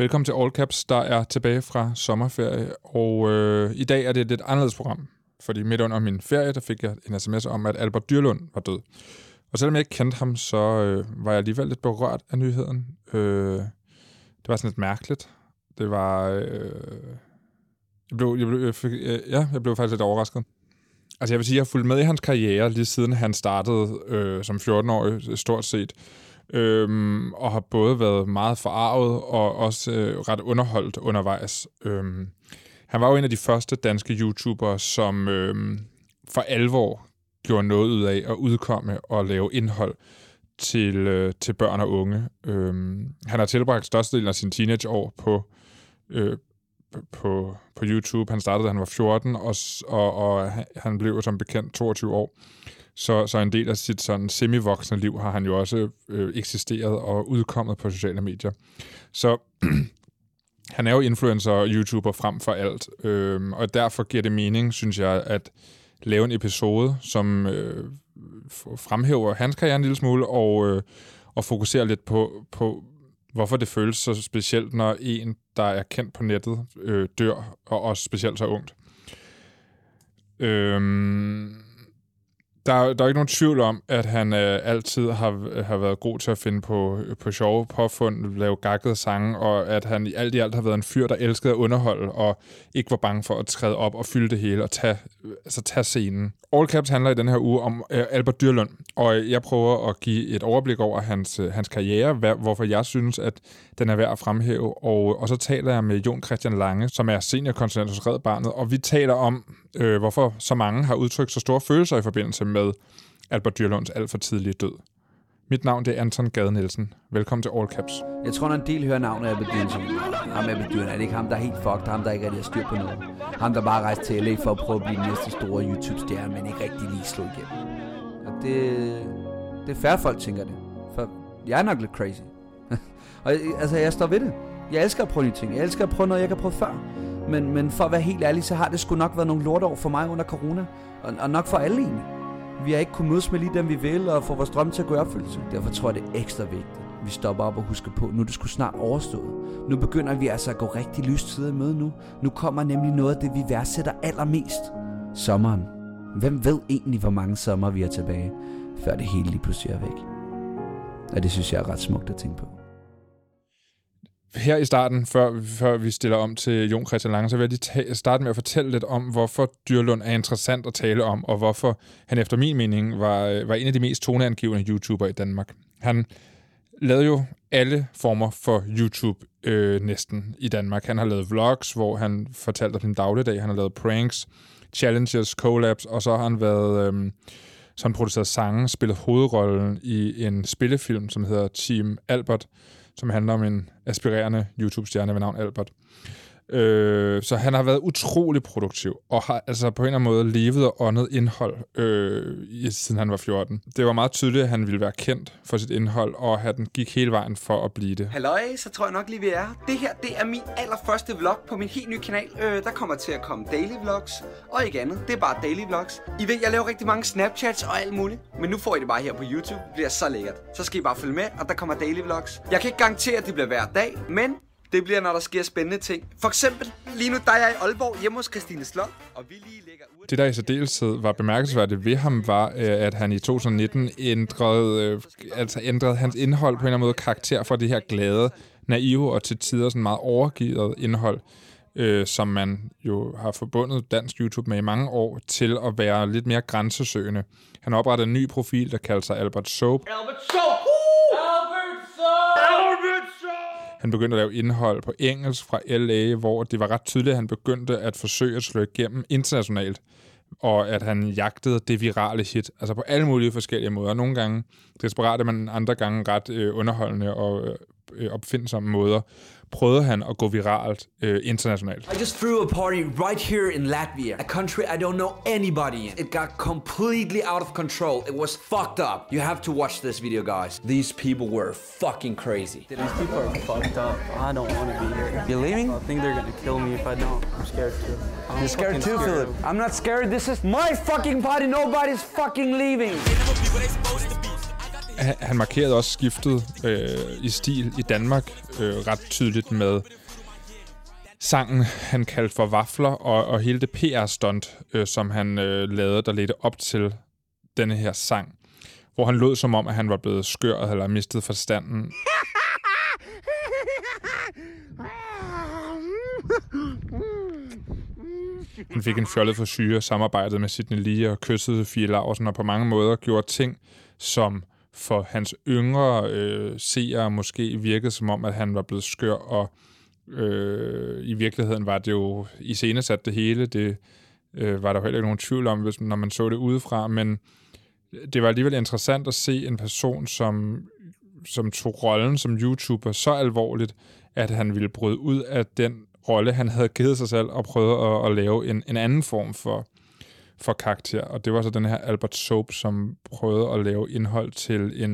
Velkommen til All Caps, der er tilbage fra sommerferie, og øh, i dag er det et lidt anderledes program, fordi midt under min ferie, der fik jeg en sms om, at Albert Dyrlund var død. Og selvom jeg ikke kendte ham, så øh, var jeg alligevel lidt berørt af nyheden. Øh, det var sådan lidt mærkeligt. Det var... Øh, jeg blev, jeg blev, jeg fik, øh, ja, jeg blev faktisk lidt overrasket. Altså jeg vil sige, at jeg har fulgt med i hans karriere, lige siden han startede øh, som 14-årig, stort set. Øhm, og har både været meget forarvet og også øh, ret underholdt undervejs. Øhm, han var jo en af de første danske YouTubere, som øh, for alvor gjorde noget ud af at udkomme og lave indhold til, øh, til børn og unge. Øhm, han har tilbragt størstedelen af sin teenageår på, øh, på, på YouTube. Han startede, da han var 14, og, og, og han blev som bekendt 22 år. Så, så en del af sit sådan semi-voksne liv har han jo også øh, eksisteret og udkommet på sociale medier. Så han er jo influencer og YouTuber frem for alt, øh, og derfor giver det mening, synes jeg, at lave en episode, som øh, fremhæver hans karriere en lille smule, og, øh, og fokuserer lidt på, på, hvorfor det føles så specielt, når en, der er kendt på nettet, øh, dør, og også specielt så ungt. Øh, der, der er ikke nogen tvivl om, at han øh, altid har, har været god til at finde på, på sjove påfund, lave gakkede sange, og at han alt i alt har været en fyr, der elskede at underholde, og ikke var bange for at træde op og fylde det hele, og tage, altså tage scenen. All Caps handler i den her uge om øh, Albert Dyrlund, og jeg prøver at give et overblik over hans, øh, hans karriere, hvad, hvorfor jeg synes, at den er værd at fremhæve, og, og så taler jeg med Jon Christian Lange, som er seniorkonsulent hos Red Barnet, og vi taler om, øh, hvorfor så mange har udtrykt så store følelser i forbindelse med Albert Dyrlunds alt for tidlige død. Mit navn det er Anton Gade Nielsen. Velkommen til All Caps. Jeg tror, når en del hører navnet Albert Dyrlund, så ham Albert Dyrlund, er det ikke ham, der er helt fucked, ham der ikke rigtig har styr på noget. Ham, der bare rejste til LA for at prøve at blive den næste store YouTube-stjerne, men ikke rigtig lige slå igennem. Og det, det er færre folk, tænker det. For jeg er nok lidt crazy. og altså, jeg står ved det. Jeg elsker at prøve nye ting. Jeg elsker at prøve noget, jeg ikke har prøvet før. Men, men for at være helt ærlig, så har det sgu nok været nogle lortår for mig under corona. Og, og nok for alle egentlig. Vi har ikke kunnet mødes med lige dem, vi vil, og få vores drømme til at gå i opfyldelse. Derfor tror jeg, det er ekstra vigtigt. Vi stopper op og husker på, nu er det sgu snart overstået. Nu begynder vi altså at gå rigtig lyst tider i møde nu. Nu kommer nemlig noget af det, vi værdsætter allermest. Sommeren. Hvem ved egentlig, hvor mange sommer vi er tilbage, før det hele lige pludselig er væk? Og det synes jeg er ret smukt at tænke på her i starten, før, før vi stiller om til Jon Christian Lange, så vil jeg lige starte med at fortælle lidt om, hvorfor Dyrlund er interessant at tale om, og hvorfor han efter min mening var, øh, var en af de mest toneangivende YouTuber i Danmark. Han lavede jo alle former for YouTube øh, næsten i Danmark. Han har lavet vlogs, hvor han fortalte om sin dagligdag. Han har lavet pranks, challenges, collabs, og så har han været... Øh, så han produceret sange, spillet hovedrollen i en spillefilm, som hedder Team Albert, som handler om en aspirerende YouTube-stjerne ved navn Albert. Øh, så han har været utrolig produktiv, og har altså på en eller anden måde levet og åndet indhold, øh, siden han var 14. Det var meget tydeligt, at han ville være kendt for sit indhold, og at den gik hele vejen for at blive det. Halløj, så tror jeg nok lige, vi er. Det her, det er min allerførste vlog på min helt nye kanal. Øh, der kommer til at komme daily vlogs, og ikke andet. Det er bare daily vlogs. I ved, jeg laver rigtig mange Snapchats og alt muligt, men nu får I det bare her på YouTube. Det bliver så lækkert. Så skal I bare følge med, og der kommer daily vlogs. Jeg kan ikke garantere, at det bliver hver dag, men det bliver, når der sker spændende ting. For eksempel, lige nu der er jeg i Aalborg hjemme hos Christine Slot, og vi lige lægger ud... Det, der i særdeleshed var bemærkelsesværdigt ved ham, var, øh, at han i 2019 ændrede, øh, altså ændrede hans indhold på en eller anden måde karakter for det her glade, naive og til tider sådan meget overgivet indhold, øh, som man jo har forbundet dansk YouTube med i mange år, til at være lidt mere grænsesøgende. Han oprettede en ny profil, der kalder sig Albert Soap. Albert Soap! Han begyndte at lave indhold på engelsk fra LA, hvor det var ret tydeligt, at han begyndte at forsøge at slå igennem internationalt, og at han jagtede det virale hit, altså på alle mulige forskellige måder. Nogle gange desperate, men andre gange ret øh, underholdende og øh, øh opfindsomme måder prøvede han at gå viralt øh, internationalt. I just threw a party right here in Latvia, a country I don't know anybody in. It got completely out of control. It was fucked up. You have to watch this video, guys. These people were fucking crazy. These people are fucked up. I don't want to be here. You're leaving? I think they're gonna kill me if I don't. I'm scared too. I'm You're scared too, scared. Philip. I'm not scared. This is my fucking party. Nobody's fucking leaving han, markerede også skiftet øh, i stil i Danmark øh, ret tydeligt med sangen, han kaldte for Waffler, og, og hele det PR-stunt, øh, som han øh, lavede, der ledte op til denne her sang, hvor han lød som om, at han var blevet skør eller mistet forstanden. Han fik en fjollet for syre, samarbejdet med Sidney Lee og kyssede Fie Laursen, og på mange måder gjorde ting, som for hans yngre øh, seere måske virkede som om, at han var blevet skør, og øh, i virkeligheden var det jo i sat det hele. Det øh, var der heller ikke nogen tvivl om, hvis, når man så det udefra, men det var alligevel interessant at se en person, som, som tog rollen som YouTuber så alvorligt, at han ville bryde ud af den rolle, han havde givet sig selv, og prøve at, at lave en, en anden form for, for karakter. Og det var så den her Albert Soap, som prøvede at lave indhold til en,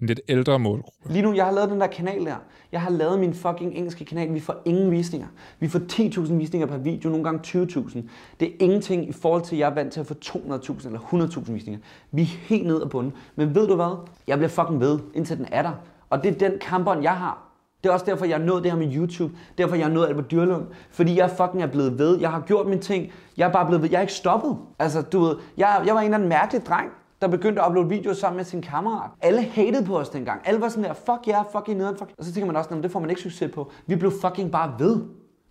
en lidt ældre målgruppe. Lige nu, jeg har lavet den der kanal der. Jeg har lavet min fucking engelske kanal. Vi får ingen visninger. Vi får 10.000 visninger per video, nogle gange 20.000. Det er ingenting i forhold til, at jeg er vant til at få 200.000 eller 100.000 visninger. Vi er helt ned af bunden. Men ved du hvad? Jeg bliver fucking ved, indtil den er der. Og det er den kampbånd, jeg har. Det er også derfor, jeg er nået det her med YouTube. Derfor, jeg er nået Albert Dyrlund. Fordi jeg fucking er blevet ved. Jeg har gjort mine ting. Jeg er bare blevet ved. Jeg er ikke stoppet. Altså, du ved, jeg, jeg var en eller anden mærkelig dreng, der begyndte at uploade videoer sammen med sin kammerat. Alle hated på os dengang. Alle var sådan der, fuck jer, yeah, fuck I nederen, fuck. Og så tænker man også, det får man ikke succes på. Vi blev fucking bare ved.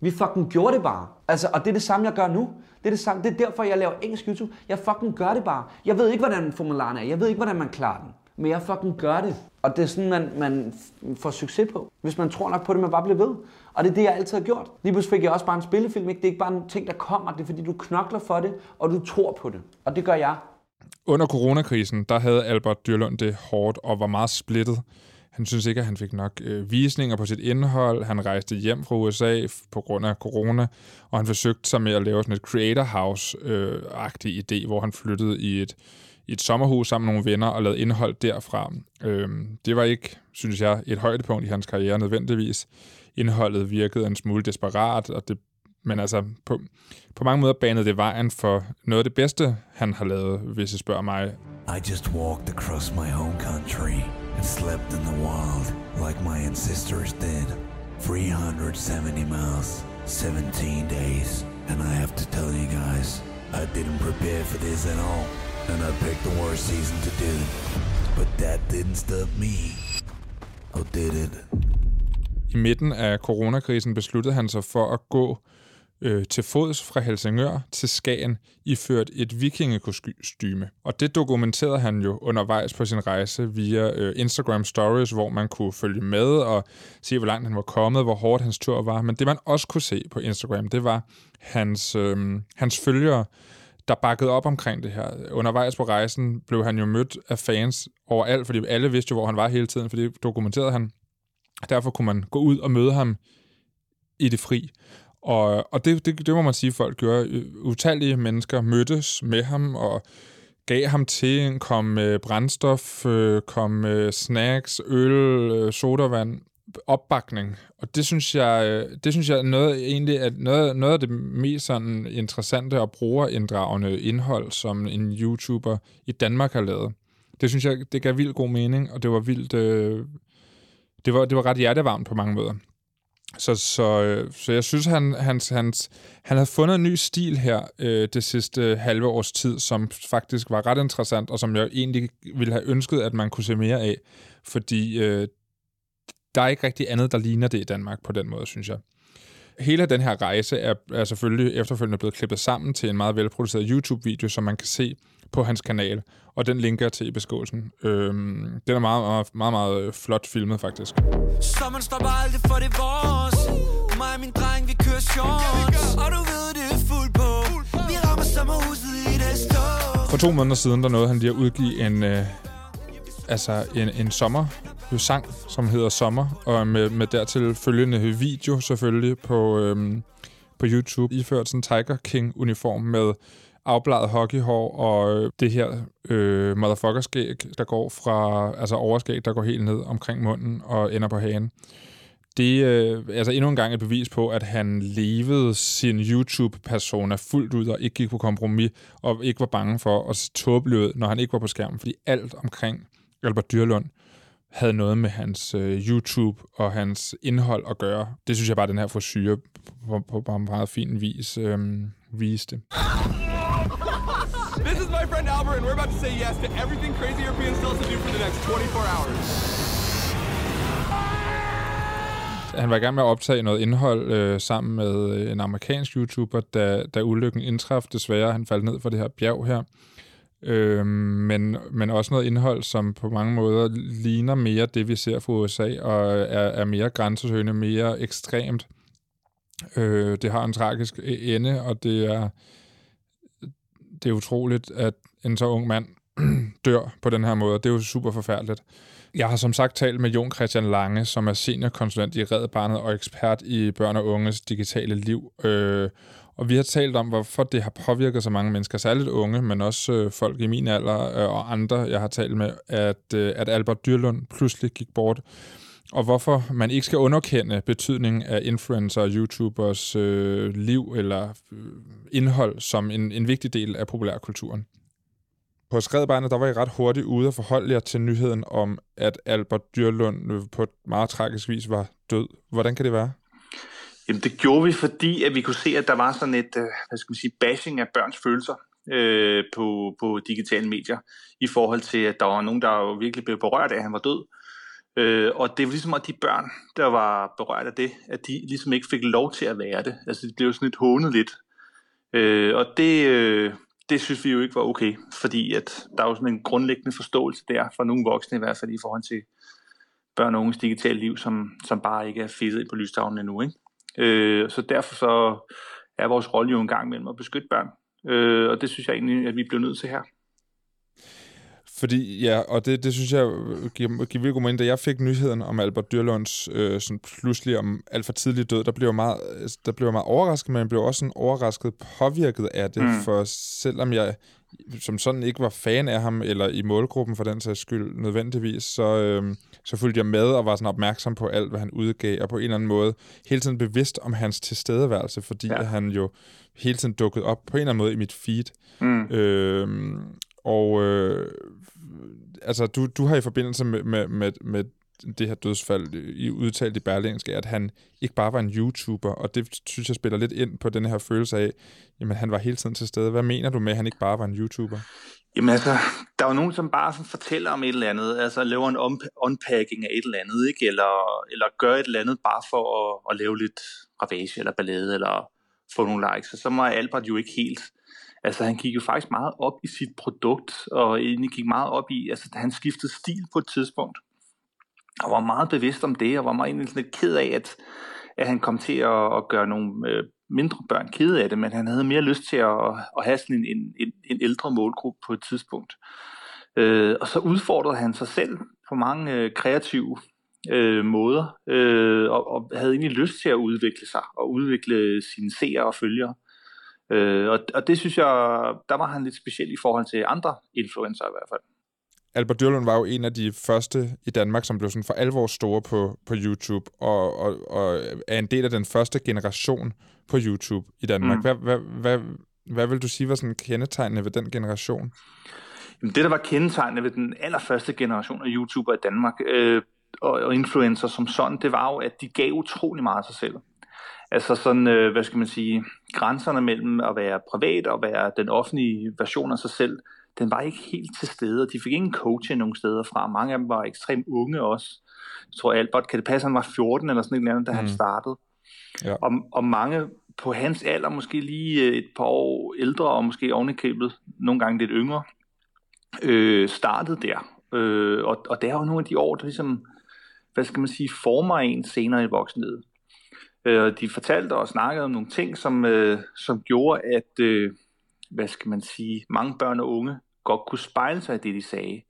Vi fucking gjorde det bare. Altså, og det er det samme, jeg gør nu. Det er, det samme. det er derfor, jeg laver engelsk YouTube. Jeg fucking gør det bare. Jeg ved ikke, hvordan formularen er. Jeg ved ikke, hvordan man klarer den men jeg fucking gør det. Og det er sådan, man, man får succes på. Hvis man tror nok på det, man bare bliver ved. Og det er det, jeg altid har gjort. Lige pludselig fik jeg også bare en spillefilm. Ikke? Det er ikke bare en ting, der kommer. Det er fordi, du knokler for det, og du tror på det. Og det gør jeg. Under coronakrisen, der havde Albert Dyrlund det hårdt og var meget splittet. Han synes ikke, at han fik nok øh, visninger på sit indhold. Han rejste hjem fra USA på grund af corona, og han forsøgte sig med at lave sådan et creator house-agtig øh, idé, hvor han flyttede i et i et sommerhus sammen med nogle venner og lavet indhold derfra. Øhm, det var ikke, synes jeg, et højdepunkt i hans karriere nødvendigvis. Indholdet virkede en smule desperat, og det, men altså på, på mange måder banede det vejen for noget af det bedste, han har lavet, hvis I spørger mig. I just walked across my home country and slept in the wild like my ancestors did. 370 miles, 17 days. And I have to tell you guys, I didn't prepare for this at all. And I picked the worst season to do. But that didn't stop me. Oh, did it? I midten af coronakrisen besluttede han sig for at gå øh, til fods fra Helsingør til Skagen, iført et vikingekostyme. Og det dokumenterede han jo undervejs på sin rejse via øh, Instagram Stories, hvor man kunne følge med og se, hvor langt han var kommet, hvor hårdt hans tur var. Men det man også kunne se på Instagram, det var hans, øh, hans følgere, der bakkede op omkring det her. Undervejs på rejsen blev han jo mødt af fans overalt, fordi alle vidste jo, hvor han var hele tiden, fordi det dokumenterede han. Derfor kunne man gå ud og møde ham i det fri. Og, og det, det, det må man sige, folk gjorde. Utallige mennesker mødtes med ham og gav ham til, kom med brændstof, øh, kom med snacks, øl, øh, sodavand, opbakning. Og det synes jeg, øh, det synes jeg noget, egentlig at noget, noget af det mest sådan interessante og brugerinddragende indhold, som en YouTuber i Danmark har lavet. Det synes jeg, det gav vildt god mening, og det var vildt... Øh, det var, det var ret hjertevarmt på mange måder. Så, så, øh, så jeg synes, han, hans, hans, han havde fundet en ny stil her øh, det sidste halve års tid, som faktisk var ret interessant, og som jeg egentlig ville have ønsket, at man kunne se mere af. Fordi øh, der er ikke rigtig andet, der ligner det i Danmark på den måde, synes jeg. Hele den her rejse er, er selvfølgelig efterfølgende blevet klippet sammen til en meget velproduceret YouTube-video, som man kan se på hans kanal, og den linker jeg til i beskrivelsen. Øhm, den er meget, meget, meget, meget flot filmet, faktisk. Sommeren stopper aldrig for det vores. Mig og min dreng, vi kører shorts. Og du ved, det er fuld på. Vi rammer sommerhuset i det stå. For to måneder siden, der nåede han lige at udgive en, øh, altså en, en sommer sang, som hedder Sommer, og med, med dertil følgende video selvfølgelig på, øhm, på YouTube, iført sådan Tiger King-uniform med afbladet hockeyhår og øh, det her øh, motherfuckerskæg, der går fra, altså overskæg, der går helt ned omkring munden og ender på hagen. Det er øh, altså endnu en gang et bevis på, at han levede sin YouTube-persona fuldt ud og ikke gik på kompromis og ikke var bange for at se tåbelig ud, når han ikke var på skærmen, fordi alt omkring Albert Dyrlund havde noget med hans øh, YouTube og hans indhold at gøre. Det synes jeg bare, den her frisyre på, på, på meget fin vis øh, viste. This is my friend Albert, and we're about to say yes to everything Crazy Europeans tell us to do for the next 24 hours. Han var i gang med at optage noget indhold øh, sammen med øh, en amerikansk YouTuber, da, da ulykken indtraf. Desværre, han faldt ned fra det her bjerg her. Øh, men, men også noget indhold, som på mange måder ligner mere det, vi ser fra USA, og er, er mere grænsesøgende, mere ekstremt. Øh, det har en tragisk e-, ende, og det er, det er utroligt, at en så ung mand dør på den her måde. Det er jo super forfærdeligt. Jeg har som sagt talt med Jon Christian Lange, som er seniorkonsulent i Red Barnet og ekspert i børn og unges digitale liv. Øh, og vi har talt om, hvorfor det har påvirket så mange mennesker, særligt unge, men også øh, folk i min alder øh, og andre, jeg har talt med, at, øh, at Albert Dyrlund pludselig gik bort. Og hvorfor man ikke skal underkende betydningen af influencer og YouTubers øh, liv eller øh, indhold som en, en vigtig del af populærkulturen. På Skredbarnet, der var I ret hurtigt ude og forholde jer til nyheden om, at Albert Dyrlund øh, på et meget tragisk vis var død. Hvordan kan det være? Jamen det gjorde vi, fordi at vi kunne se, at der var sådan et, øh, hvad skal man sige, bashing af børns følelser øh, på, på digitale medier, i forhold til, at der var nogen, der jo virkelig blev berørt af, at han var død. Øh, og det var ligesom, at de børn, der var berørt af det, at de ligesom ikke fik lov til at være det. Altså det blev sådan lidt hånet lidt. Øh, og det, øh, det synes vi jo ikke var okay, fordi at der er jo sådan en grundlæggende forståelse der, for nogle voksne i hvert fald, i forhold til børn og unges digitale liv, som, som bare ikke er fedtet på lystavlen endnu. Ikke? Øh, så derfor så er vores rolle jo en gang mellem at beskytte børn. Øh, og det synes jeg egentlig, at vi bliver nødt til her. Fordi, ja, og det, det synes jeg giver, giver virkelig god mening. Da jeg fik nyheden om Albert Dyrlunds øh, sådan pludselig om alt for tidlig død, der blev jeg meget, der blev jeg meget overrasket, men jeg blev også sådan overrasket påvirket af det. Mm. For selvom jeg som sådan ikke var fan af ham, eller i målgruppen for den sags skyld nødvendigvis, så, øh, så fulgte jeg med og var sådan opmærksom på alt, hvad han udgav, og på en eller anden måde hele tiden bevidst om hans tilstedeværelse, fordi ja. han jo hele tiden dukkede op på en eller anden måde i mit feed. Mm. Øh, og øh, altså, du, du har i forbindelse med, med, med, med det her dødsfald øh, i udtalt i Berlingske, at han ikke bare var en YouTuber, og det synes jeg spiller lidt ind på den her følelse af, jamen han var hele tiden til stede. Hvad mener du med, at han ikke bare var en YouTuber? Jamen altså, der er jo nogen, som bare fortæller om et eller andet, altså laver en unpacking af et eller andet, ikke? Eller, eller gør et eller andet bare for at, at lave lidt ravage eller ballade, eller få nogle likes. Og så må Albert jo ikke helt Altså han gik jo faktisk meget op i sit produkt, og egentlig gik meget op i, altså han skiftede stil på et tidspunkt, og var meget bevidst om det, og var meget egentlig lidt ked af, at, at han kom til at, at gøre nogle øh, mindre børn kede af det, men han havde mere lyst til at, at have sådan en, en, en, en ældre målgruppe på et tidspunkt. Øh, og så udfordrede han sig selv på mange øh, kreative øh, måder, øh, og, og havde egentlig lyst til at udvikle sig, og udvikle sine seere og følgere. Øh, og, og det synes jeg, der var han lidt speciel i forhold til andre influencer i hvert fald. Albert Dyrlund var jo en af de første i Danmark, som blev sådan for alvor store på, på YouTube, og, og, og er en del af den første generation på YouTube i Danmark. Mm. Hvad, hvad, hvad, hvad vil du sige var sådan kendetegnende ved den generation? Jamen, det, der var kendetegnende ved den allerførste generation af YouTuber i Danmark, øh, og, og influencer som sådan, det var jo, at de gav utrolig meget af sig selv. Altså sådan, øh, hvad skal man sige, grænserne mellem at være privat og være den offentlige version af sig selv, den var ikke helt til stede, og de fik ingen coaching nogen steder fra. Mange af dem var ekstremt unge også. Jeg tror, Albert, kan det passe, han var 14 eller sådan noget andet, da mm. han startede. Ja. Og, og mange på hans alder, måske lige øh, et par år ældre, og måske ovenikæbet, nogle gange lidt yngre, øh, startede der. Øh, og, og det er jo nogle af de år, der ligesom, hvad skal man sige, former en senere i voksenlivet. Øh, de fortalte og snakkede om nogle ting, som, øh, som gjorde, at øh, hvad skal man sige, mange børn og unge godt kunne spejle sig i det, de sagde.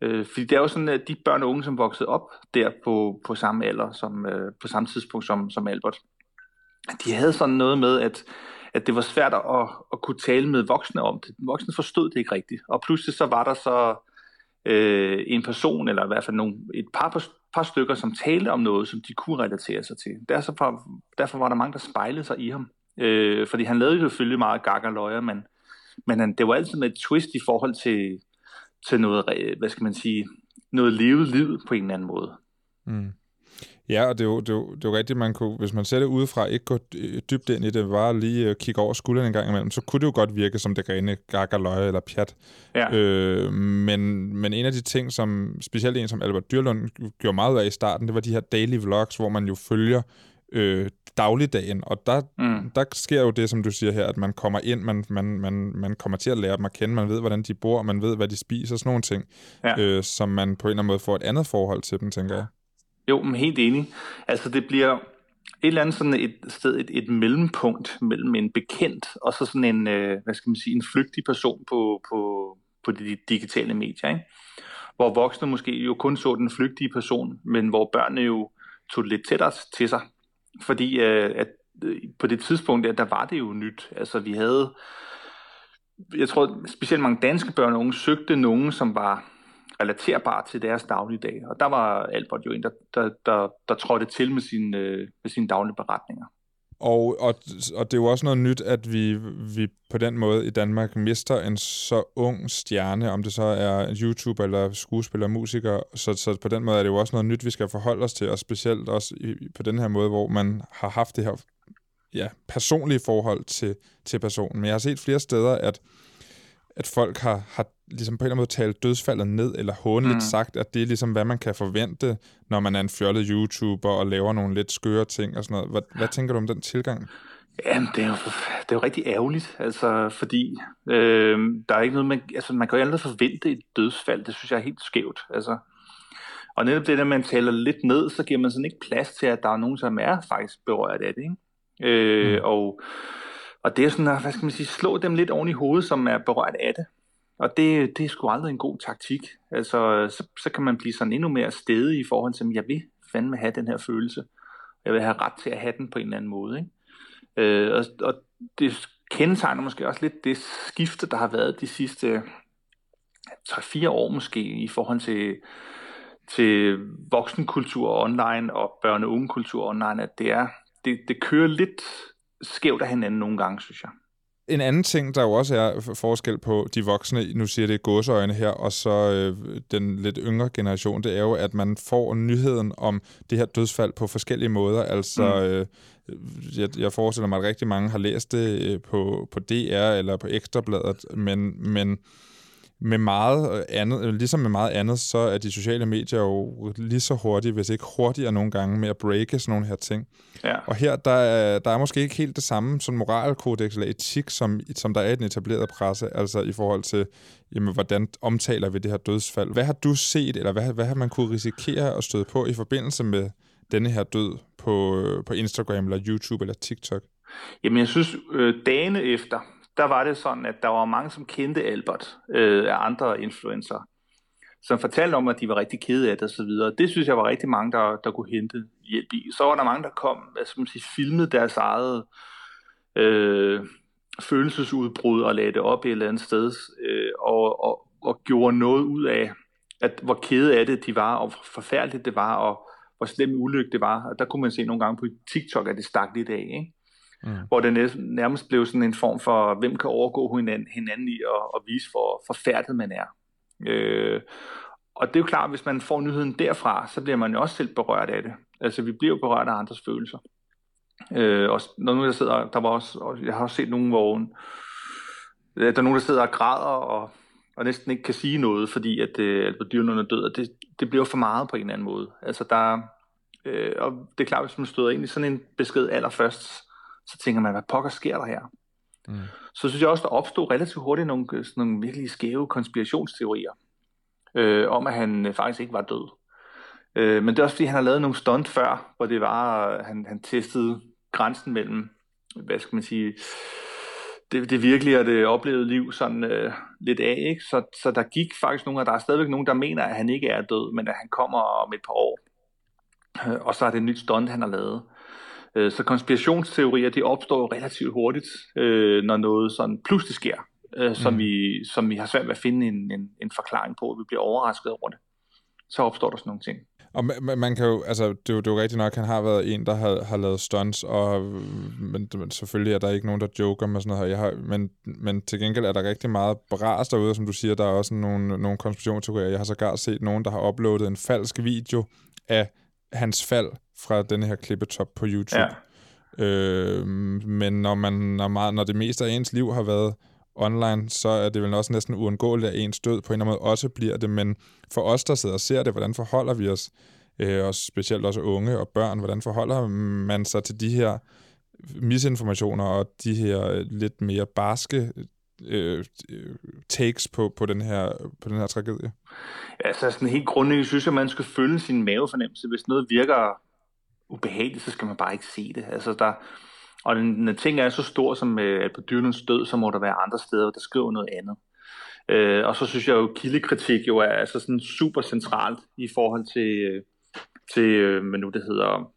Øh, fordi det er jo sådan, at de børn og unge, som voksede op der på, på samme alder, som, øh, på samme tidspunkt som, som Albert, de havde sådan noget med, at, at det var svært at, at kunne tale med voksne om det. Voksne forstod det ikke rigtigt. Og pludselig så var der så øh, en person, eller i hvert fald nogle, et par, par stykker, som talte om noget, som de kunne relatere sig til. Derfor, derfor var der mange, der spejlede sig i ham. Øh, fordi han lavede jo selvfølgelig meget gag og løjer, men, men han, det var altid med et twist i forhold til, til noget, hvad skal man sige, noget levet liv på en eller anden måde. Mm. Ja, og det er, jo, det, er jo, det er jo rigtigt, man kunne, hvis man ser det udefra, ikke gå dybt ind i det, bare lige kigge over skulderen en gang imellem, så kunne det jo godt virke som det rene gakkerløje eller pjat. Ja. Øh, men, men en af de ting, som specielt en som Albert Dyrlund gjorde meget af i starten, det var de her daily vlogs, hvor man jo følger øh, dagligdagen, og der, mm. der sker jo det, som du siger her, at man kommer ind, man, man, man, man kommer til at lære dem at kende, man ved, hvordan de bor, man ved, hvad de spiser, sådan nogle ting, ja. øh, som man på en eller anden måde får et andet forhold til dem, tænker jeg. Jo, men helt enig. Altså det bliver et eller andet sådan et sted, et, et mellempunkt mellem en bekendt og så sådan en, øh, hvad skal man sige, en flygtig person på, på, på de digitale medier, ikke? Hvor voksne måske jo kun så den flygtige person, men hvor børnene jo tog lidt tættere til sig. Fordi øh, at øh, på det tidspunkt, der, der var det jo nyt. Altså vi havde, jeg tror specielt mange danske børn og unge søgte nogen, som var relaterbart til deres dagligdag. Og der var Albert jo en, der, der, der, der trådte til med, sin, øh, med sine daglige beretninger. Og, og, og det er jo også noget nyt, at vi, vi på den måde i Danmark mister en så ung stjerne, om det så er YouTuber eller skuespiller eller musiker. Så, så på den måde er det jo også noget nyt, vi skal forholde os til, og specielt også i, på den her måde, hvor man har haft det her ja, personlige forhold til, til personen. Men jeg har set flere steder, at at folk har, har ligesom på en eller anden måde talt dødsfaldet ned, eller hånligt mm. sagt, at det er ligesom, hvad man kan forvente, når man er en fjollet YouTuber og laver nogle lidt skøre ting og sådan noget. Hvad, hvad tænker du om den tilgang? Jamen, det er jo, det er jo rigtig ærgerligt, altså, fordi øh, der er ikke noget, man, altså, man kan jo aldrig forvente et dødsfald, det synes jeg er helt skævt, altså. Og netop det, der man taler lidt ned, så giver man sådan ikke plads til, at der er nogen, som er faktisk berørt af det, ikke? Øh, mm. Og og det er sådan at, hvad skal man sige, slå dem lidt oven i hovedet, som er berørt af det. Og det, det er sgu aldrig en god taktik. Altså, så, så kan man blive sådan endnu mere stedig i forhold til, at jeg vil fandme have den her følelse. Jeg vil have ret til at have den på en eller anden måde. Ikke? Øh, og, og det kendetegner måske også lidt det skifte, der har været de sidste 3-4 år måske, i forhold til, til voksenkultur online og børne- og ungekultur online, at det, er, det, det kører lidt skævt af hinanden nogle gange, synes jeg. En anden ting, der jo også er forskel på de voksne, nu siger det gåseøjne her, og så øh, den lidt yngre generation, det er jo, at man får nyheden om det her dødsfald på forskellige måder. Altså, mm. øh, jeg, jeg forestiller mig, at rigtig mange har læst det øh, på, på DR eller på Ekstrabladet, men, men med meget andet, ligesom med meget andet, så er de sociale medier jo lige så hurtige, hvis ikke hurtigere nogle gange, med at breake sådan nogle her ting. Ja. Og her, der er, der er måske ikke helt det samme som moralkodex eller etik, som, som der er i den etablerede presse, altså i forhold til, jamen, hvordan omtaler vi det her dødsfald. Hvad har du set, eller hvad, hvad har man kunne risikere at støde på i forbindelse med denne her død på, på Instagram eller YouTube eller TikTok? Jamen, jeg synes, øh, dagene efter, der var det sådan, at der var mange, som kendte Albert øh, af andre influencer, som fortalte om, at de var rigtig kede af det osv. Det synes jeg var rigtig mange, der, der kunne hente hjælp i. Så var der mange, der kom, og altså, man sige, filmede deres eget øh, følelsesudbrud og lagde det op et eller andet sted, øh, og, og, og gjorde noget ud af, at hvor kede af det de var, og hvor forfærdeligt det var, og hvor slem ulykke det var. Og der kunne man se nogle gange på TikTok, at det stak lidt af. Ikke? Mm. hvor det nærmest blev sådan en form for, hvem kan overgå hinanden, hinanden i at, at vise, hvor forfærdet man er. Øh, og det er jo klart, hvis man får nyheden derfra, så bliver man jo også selv berørt af det. Altså, vi bliver jo berørt af andres følelser. Øh, og når nu der sidder, der var også, jeg har også set nogen, hvor der er nogen, der sidder og græder og, og næsten ikke kan sige noget, fordi at, øh, Albert Dyrlund er død, og det, det bliver for meget på en eller anden måde. Altså, der, øh, og det er klart, hvis man støder ind i sådan en besked allerførst, så tænker man, hvad pokker sker der her? Mm. Så synes jeg også, der opstod relativt hurtigt nogle, sådan nogle virkelig skæve konspirationsteorier øh, om, at han øh, faktisk ikke var død. Øh, men det er også fordi, han har lavet nogle stunt før, hvor det var, han, han testede grænsen mellem, hvad skal man sige, det, det virkelige og det oplevede liv sådan øh, lidt af. Ikke? Så, så der gik faktisk nogle, og der er stadigvæk nogen, der mener, at han ikke er død, men at han kommer om et par år. Øh, og så er det et nyt stunt, han har lavet. Øh, så konspirationsteorier, de opstår relativt hurtigt, øh, når noget sådan pludselig sker, øh, som, mm. vi, som vi har svært ved at finde en, en, en forklaring på, at vi bliver overrasket over det. Så opstår der sådan nogle ting. Og man, man kan jo, altså, det er jo, det er jo rigtigt nok, han har været en, der har, har lavet stunts, og, men, men selvfølgelig er der ikke nogen, der joker med sådan noget her. Jeg har, men, men til gengæld er der rigtig meget bras derude, som du siger, der er også nogle, nogle konspirationsteorier. Jeg har sågar set nogen, der har uploadet en falsk video af hans fald fra den her klippetop på YouTube. Ja. Øh, men når, man, når, meget, når det meste af ens liv har været online, så er det vel også næsten uundgåeligt, at ens død på en eller anden måde også bliver det. Men for os, der sidder og ser det, hvordan forholder vi os, øh, og specielt også unge og børn, hvordan forholder man sig til de her misinformationer og de her lidt mere barske øh, takes på, på, den her, på den her tragedie? Ja, så sådan helt grundlæggende synes jeg, at man skal følge sin mavefornemmelse. Hvis noget virker ubehageligt, så skal man bare ikke se det. Altså, der, og når ting er så stor som øh, at på dyrenes død, så må der være andre steder, der skriver noget andet. Øh, og så synes jeg jo, kildekritik jo er altså sådan super centralt i forhold til, øh, til øh, hvad nu det hedder,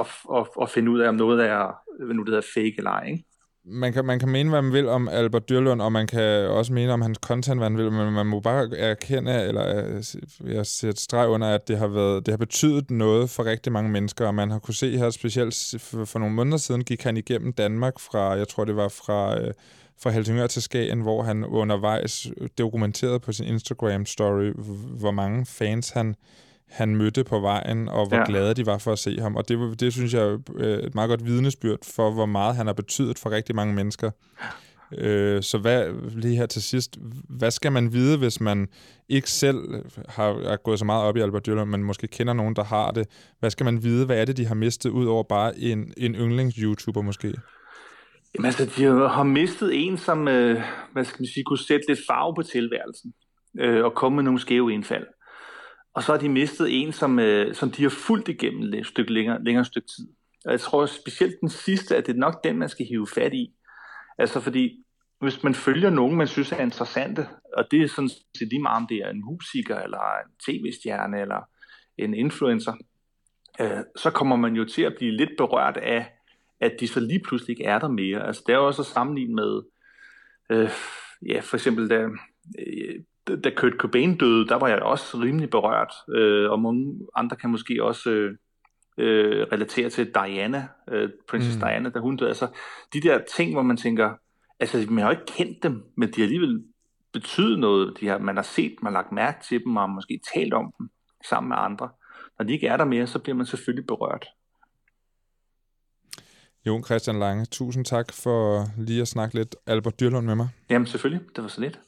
at, at, at finde ud af, om noget er, hvad nu det hedder, fake eller ej. Ikke? Man kan, man kan mene, hvad man vil om Albert Dyrlund, og man kan også mene om hans content, hvad man vil, men man må bare erkende, eller øh, jeg ser et streg under, at det har, været, det har betydet noget for rigtig mange mennesker, og man har kunne se her, specielt for, nogle måneder siden, gik han igennem Danmark fra, jeg tror det var fra, øh, fra Helsingør til Skagen, hvor han undervejs dokumenterede på sin Instagram-story, hvor mange fans han han mødte på vejen, og hvor ja. glade de var for at se ham. Og det, det synes jeg er øh, et meget godt vidnesbyrd for, hvor meget han har betydet for rigtig mange mennesker. Øh, så hvad, lige her til sidst, hvad skal man vide, hvis man ikke selv har er gået så meget op i Albert Dyrlund, men måske kender nogen, der har det? Hvad skal man vide? Hvad er det, de har mistet, ud over bare en, en yndlings-YouTuber måske? Jamen altså, de har mistet en, som, øh, hvad skal man sige, kunne sætte lidt farve på tilværelsen, øh, og komme med nogle skæve indfald. Og så har de mistet en, som, øh, som de har fulgt igennem et stykke længere, længere stykke tid. Og jeg tror specielt den sidste, at det er nok den, man skal hive fat i. Altså fordi, hvis man følger nogen, man synes er interessante, og det er sådan set lige meget, om det er en musiker, eller en tv-stjerne, eller en influencer, øh, så kommer man jo til at blive lidt berørt af, at de så lige pludselig ikke er der mere. Altså det er jo også at sammenligne med, øh, ja, for eksempel da, øh, da Kurt Cobain døde, der var jeg også rimelig berørt, øh, og mange andre kan måske også øh, øh, relatere til Diana, øh, Princess mm. Diana, da hun døde. Altså, de der ting, hvor man tænker, altså, man har jo ikke kendt dem, men de har alligevel betydet noget. De har, man har set, man har lagt mærke til dem, og måske talt om dem sammen med andre. Når de ikke er der mere, så bliver man selvfølgelig berørt. Jon Christian Lange, tusind tak for lige at snakke lidt Albert Dyrlund med mig. Jamen selvfølgelig, det var så lidt.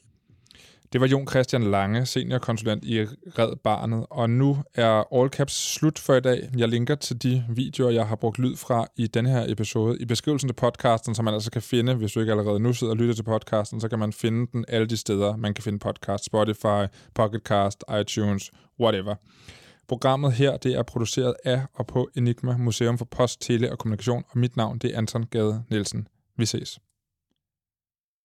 Det var Jon Christian Lange, seniorkonsulent i Red Barnet, og nu er All Caps slut for i dag. Jeg linker til de videoer, jeg har brugt lyd fra i den her episode i beskrivelsen til podcasten, som man altså kan finde, hvis du ikke allerede nu sidder og lytter til podcasten, så kan man finde den alle de steder, man kan finde podcast. Spotify, Pocketcast, iTunes, whatever. Programmet her det er produceret af og på Enigma Museum for Post, Tele og Kommunikation, og mit navn det er Anton Gade Nielsen. Vi ses.